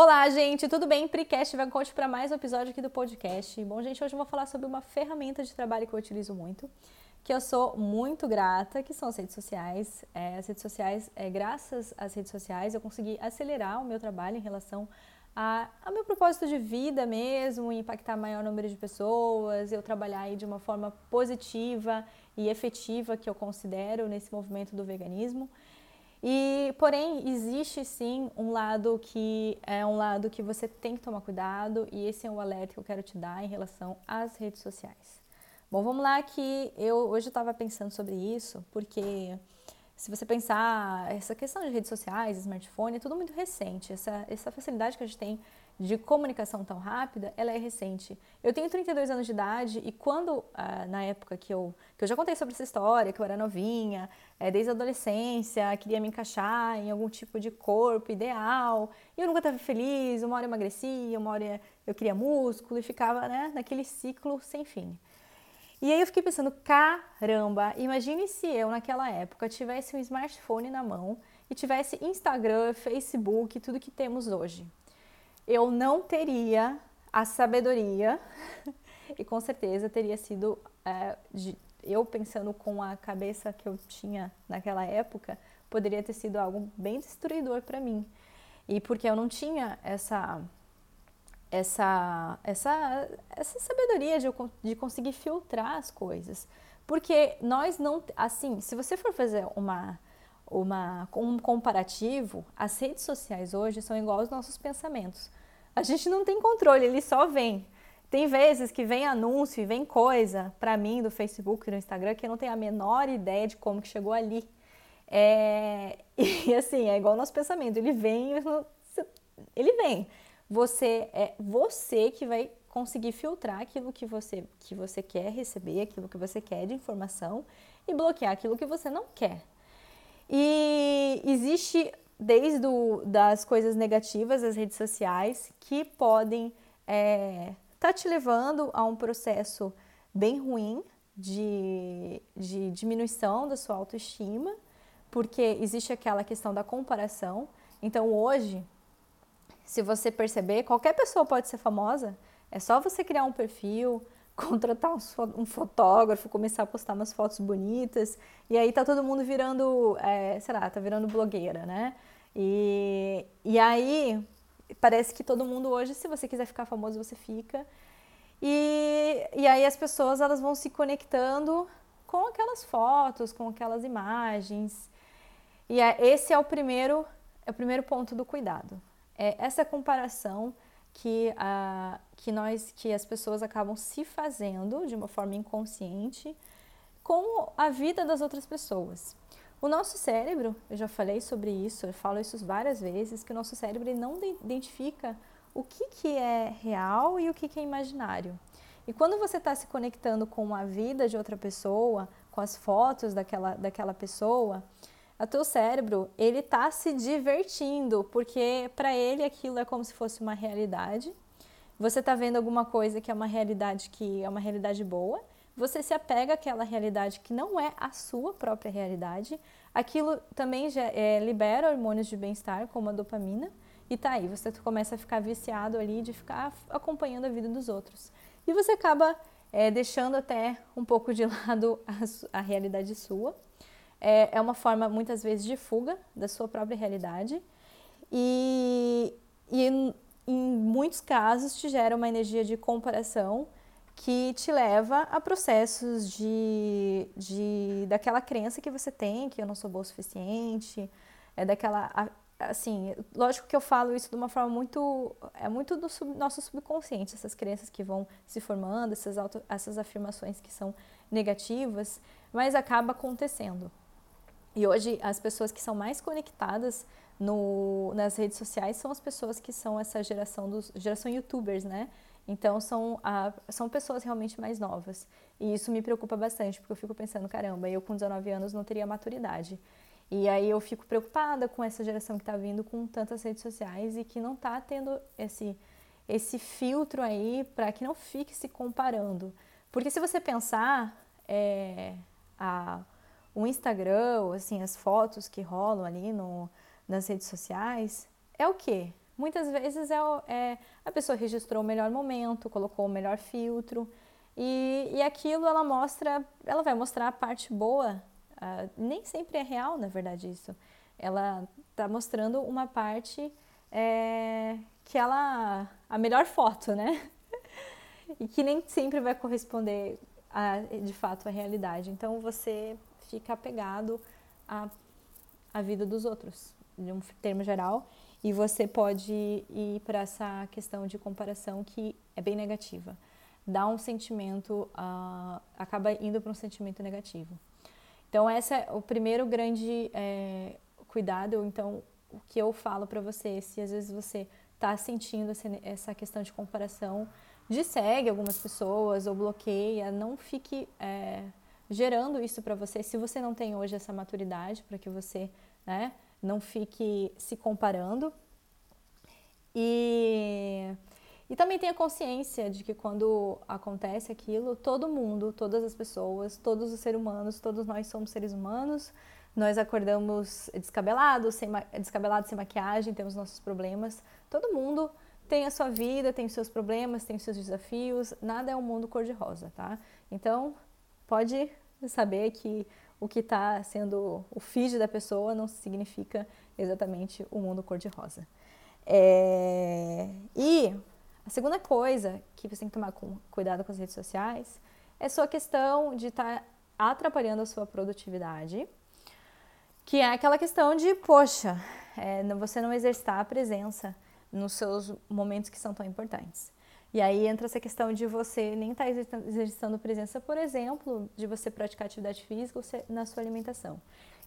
Olá, gente, tudo bem? Precast vai conte para mais um episódio aqui do podcast. Bom, gente, hoje eu vou falar sobre uma ferramenta de trabalho que eu utilizo muito, que eu sou muito grata, que são as redes sociais. É, as redes sociais, é, graças às redes sociais, eu consegui acelerar o meu trabalho em relação a, ao meu propósito de vida mesmo, impactar maior número de pessoas, eu trabalhar aí de uma forma positiva e efetiva que eu considero nesse movimento do veganismo. E, porém, existe sim um lado que é um lado que você tem que tomar cuidado e esse é o alerta que eu quero te dar em relação às redes sociais. Bom, vamos lá que eu hoje estava pensando sobre isso, porque se você pensar essa questão de redes sociais, smartphone, é tudo muito recente. Essa, essa facilidade que a gente tem de comunicação tão rápida, ela é recente. Eu tenho 32 anos de idade e quando, ah, na época que eu, que eu já contei sobre essa história, que eu era novinha, é, desde a adolescência, queria me encaixar em algum tipo de corpo ideal, e eu nunca estava feliz, uma hora eu emagrecia, uma hora eu queria músculo e ficava né, naquele ciclo sem fim. E aí eu fiquei pensando, caramba, imagine se eu naquela época tivesse um smartphone na mão e tivesse Instagram, Facebook, tudo que temos hoje eu não teria a sabedoria e com certeza teria sido é, de, eu pensando com a cabeça que eu tinha naquela época poderia ter sido algo bem destruidor para mim e porque eu não tinha essa essa essa essa sabedoria de, de conseguir filtrar as coisas porque nós não assim se você for fazer uma uma, um comparativo, as redes sociais hoje são igual aos nossos pensamentos. A gente não tem controle, ele só vem. Tem vezes que vem anúncio e vem coisa para mim do Facebook e do Instagram que eu não tenho a menor ideia de como que chegou ali. É, e assim, é igual o nosso pensamento, ele vem, ele vem. Você é você que vai conseguir filtrar aquilo que você que você quer receber, aquilo que você quer de informação e bloquear aquilo que você não quer. E existe desde o, das coisas negativas das redes sociais que podem estar é, tá te levando a um processo bem ruim de, de diminuição da sua autoestima, porque existe aquela questão da comparação. Então hoje, se você perceber, qualquer pessoa pode ser famosa, é só você criar um perfil, contratar um, fotógrafo, começar a postar umas fotos bonitas, e aí tá todo mundo virando, é, sei lá, tá virando blogueira, né? E, e aí parece que todo mundo hoje, se você quiser ficar famoso, você fica. E, e aí as pessoas elas vão se conectando com aquelas fotos, com aquelas imagens. E é, esse é o primeiro, é o primeiro ponto do cuidado. É essa comparação que, a, que nós, que as pessoas acabam se fazendo de uma forma inconsciente com a vida das outras pessoas. O nosso cérebro, eu já falei sobre isso, eu falo isso várias vezes, que o nosso cérebro não identifica o que, que é real e o que, que é imaginário. E quando você está se conectando com a vida de outra pessoa, com as fotos daquela, daquela pessoa, o teu cérebro ele está se divertindo porque para ele aquilo é como se fosse uma realidade. Você está vendo alguma coisa que é uma realidade que é uma realidade boa. Você se apega àquela realidade que não é a sua própria realidade. Aquilo também já, é, libera hormônios de bem-estar, como a dopamina. E tá aí, você começa a ficar viciado ali de ficar acompanhando a vida dos outros. E você acaba é, deixando até um pouco de lado a, a realidade sua é, é uma forma, muitas vezes, de fuga da sua própria realidade. E, e em, muitos casos te gera uma energia de comparação que te leva a processos de, de daquela crença que você tem que eu não sou boa o suficiente, é daquela assim, lógico que eu falo isso de uma forma muito é muito do sub, nosso subconsciente, essas crenças que vão se formando, essas auto, essas afirmações que são negativas, mas acaba acontecendo. E hoje as pessoas que são mais conectadas no, nas redes sociais são as pessoas que são essa geração dos geração youtubers, né? Então são, a, são pessoas realmente mais novas. E isso me preocupa bastante, porque eu fico pensando, caramba, eu com 19 anos não teria maturidade. E aí eu fico preocupada com essa geração que está vindo com tantas redes sociais e que não está tendo esse, esse filtro aí para que não fique se comparando. Porque se você pensar, é, a o Instagram, assim, as fotos que rolam ali no, nas redes sociais, é o quê? Muitas vezes é, é, a pessoa registrou o melhor momento, colocou o melhor filtro e, e aquilo ela mostra, ela vai mostrar a parte boa. Uh, nem sempre é real, na verdade, isso. Ela está mostrando uma parte é, que ela. a melhor foto, né? e que nem sempre vai corresponder a, de fato à realidade. Então você fica apegado à, à vida dos outros, de um termo geral, e você pode ir para essa questão de comparação que é bem negativa dá um sentimento, uh, acaba indo para um sentimento negativo. Então, esse é o primeiro grande é, cuidado. Então, o que eu falo para você, se às vezes você está sentindo essa questão de comparação, de segue algumas pessoas ou bloqueia, não fique é, gerando isso para você. Se você não tem hoje essa maturidade para que você né, não fique se comparando. E e também tenha consciência de que quando acontece aquilo, todo mundo, todas as pessoas, todos os seres humanos, todos nós somos seres humanos, nós acordamos descabelados, sem, descabelados, sem maquiagem, temos nossos problemas. Todo mundo tem a sua vida, tem os seus problemas, tem os seus desafios, nada é um mundo cor-de-rosa, tá? Então, pode saber que o que está sendo o feed da pessoa não significa exatamente o mundo cor-de-rosa. É... E a segunda coisa que você tem que tomar cuidado com as redes sociais é sua questão de estar tá atrapalhando a sua produtividade, que é aquela questão de, poxa, é, você não exercitar a presença nos seus momentos que são tão importantes. E aí entra essa questão de você nem estar tá exercitando presença, por exemplo, de você praticar atividade física na sua alimentação.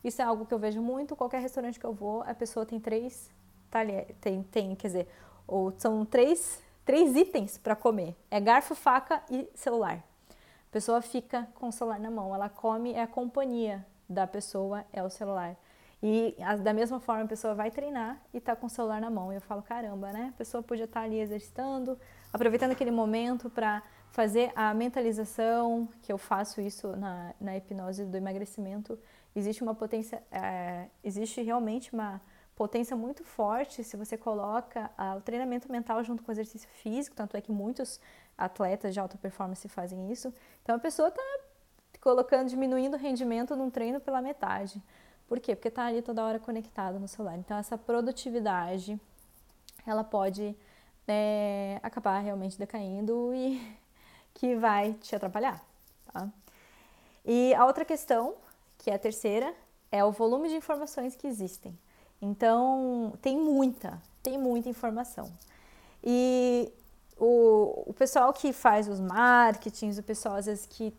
Isso é algo que eu vejo muito, qualquer restaurante que eu vou, a pessoa tem três talheres, tem, tem, quer dizer, ou são três três itens para comer: é garfo, faca e celular. A pessoa fica com o celular na mão, ela come, é a companhia da pessoa, é o celular. E da mesma forma, a pessoa vai treinar e está com o celular na mão. E eu falo, caramba, né? A pessoa podia estar tá ali exercitando, aproveitando aquele momento para fazer a mentalização, que eu faço isso na, na hipnose do emagrecimento. Existe uma potência, é, existe realmente uma potência muito forte se você coloca ah, o treinamento mental junto com o exercício físico, tanto é que muitos atletas de alta performance fazem isso. Então a pessoa está colocando, diminuindo o rendimento num treino pela metade. Por quê? Porque está ali toda hora conectado no celular. Então essa produtividade, ela pode é, acabar realmente decaindo e que vai te atrapalhar. Tá? E a outra questão, que é a terceira, é o volume de informações que existem. Então, tem muita, tem muita informação. E o, o pessoal que faz os marketings, o pessoal às vezes que.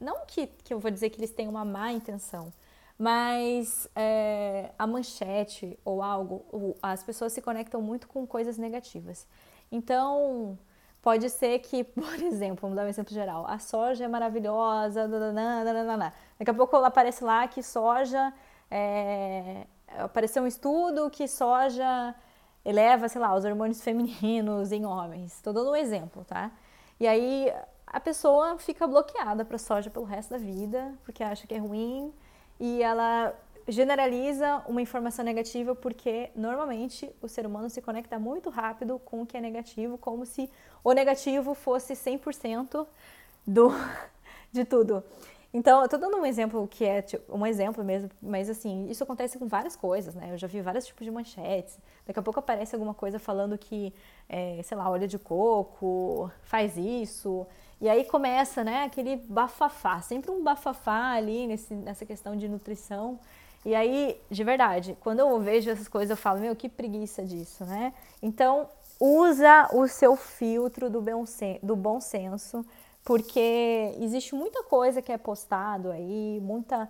Não que, que eu vou dizer que eles têm uma má intenção, mas é, a manchete ou algo, as pessoas se conectam muito com coisas negativas. Então, pode ser que, por exemplo, vamos dar um exemplo geral, a soja é maravilhosa, nananana, daqui a pouco aparece lá que soja é, apareceu um estudo que soja eleva, sei lá, os hormônios femininos em homens. Estou dando um exemplo, tá? E aí a pessoa fica bloqueada para soja pelo resto da vida, porque acha que é ruim, e ela generaliza uma informação negativa porque normalmente o ser humano se conecta muito rápido com o que é negativo, como se o negativo fosse 100% do de tudo. Então, eu tô dando um exemplo que é tipo, um exemplo mesmo, mas assim, isso acontece com várias coisas, né? Eu já vi vários tipos de manchetes. Daqui a pouco aparece alguma coisa falando que, é, sei lá, óleo de coco faz isso. E aí começa, né, aquele bafafá, sempre um bafafá ali nesse, nessa questão de nutrição. E aí, de verdade, quando eu vejo essas coisas, eu falo, meu, que preguiça disso, né? Então, usa o seu filtro do bom, do bom senso porque existe muita coisa que é postado aí, muita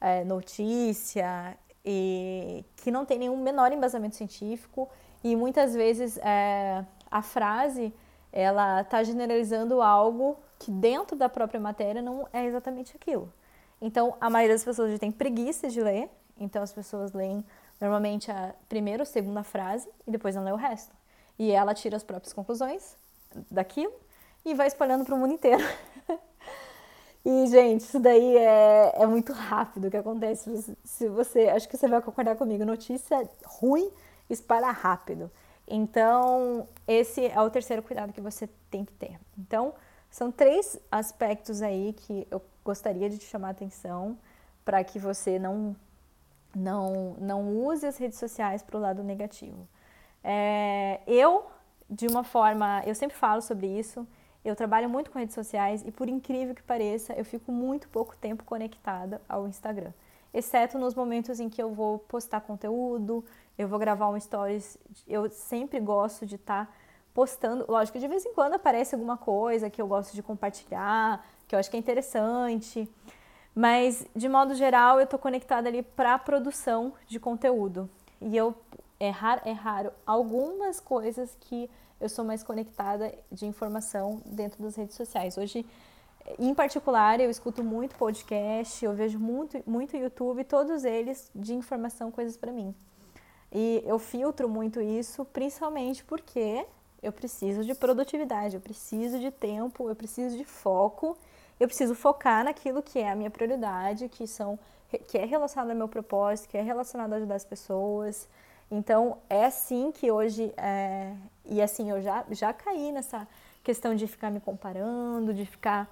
é, notícia e que não tem nenhum menor embasamento científico e muitas vezes é, a frase ela está generalizando algo que dentro da própria matéria não é exatamente aquilo. Então a maioria das pessoas já tem preguiça de ler, então as pessoas leem normalmente a primeira ou segunda frase e depois não lê o resto. E ela tira as próprias conclusões daquilo e vai espalhando para o mundo inteiro. e, gente, isso daí é, é muito rápido o que acontece. Se você, acho que você vai concordar comigo, notícia ruim espalha rápido. Então, esse é o terceiro cuidado que você tem que ter. Então, são três aspectos aí que eu gostaria de te chamar a atenção para que você não, não, não use as redes sociais para o lado negativo. É, eu, de uma forma, eu sempre falo sobre isso, eu trabalho muito com redes sociais e, por incrível que pareça, eu fico muito pouco tempo conectada ao Instagram. Exceto nos momentos em que eu vou postar conteúdo, eu vou gravar um stories. Eu sempre gosto de estar tá postando. Lógico, de vez em quando aparece alguma coisa que eu gosto de compartilhar, que eu acho que é interessante. Mas, de modo geral, eu estou conectada ali para a produção de conteúdo. E eu é raro, é raro algumas coisas que eu sou mais conectada de informação dentro das redes sociais. Hoje, em particular, eu escuto muito podcast, eu vejo muito, muito YouTube, todos eles de informação, coisas para mim. E eu filtro muito isso, principalmente porque eu preciso de produtividade, eu preciso de tempo, eu preciso de foco, eu preciso focar naquilo que é a minha prioridade, que são que é relacionado ao meu propósito, que é relacionado a ajudar as pessoas. Então é assim que hoje é... e assim eu já já caí nessa questão de ficar me comparando, de ficar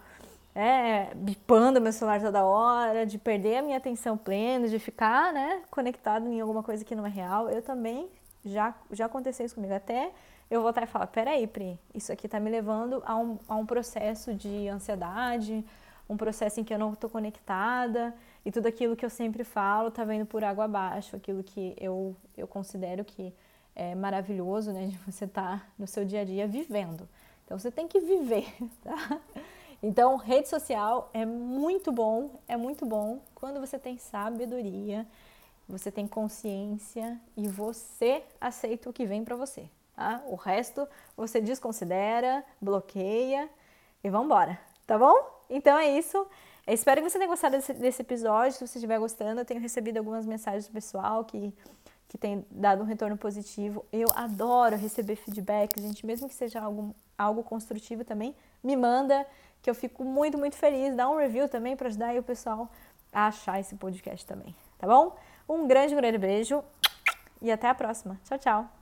é, bipando meu celular toda hora, de perder a minha atenção plena, de ficar né, conectado em alguma coisa que não é real. Eu também já, já aconteceu isso comigo. Até eu voltar e falar: peraí, Pri, isso aqui está me levando a um, a um processo de ansiedade, um processo em que eu não estou conectada e tudo aquilo que eu sempre falo está vendo por água abaixo, aquilo que eu, eu considero que é maravilhoso, né, de você estar tá no seu dia a dia vivendo. Então você tem que viver, tá? Então, rede social é muito bom, é muito bom quando você tem sabedoria, você tem consciência e você aceita o que vem para você. Tá? O resto você desconsidera, bloqueia e vamos embora, tá bom? Então é isso. Eu espero que você tenha gostado desse, desse, episódio. Se você estiver gostando, eu tenho recebido algumas mensagens do pessoal que, que tem dado um retorno positivo. Eu adoro receber feedback, gente, mesmo que seja algo, algo construtivo também, me manda que eu fico muito, muito feliz. Dá um review também para ajudar o pessoal a achar esse podcast também, tá bom? Um grande, grande beijo e até a próxima. Tchau, tchau!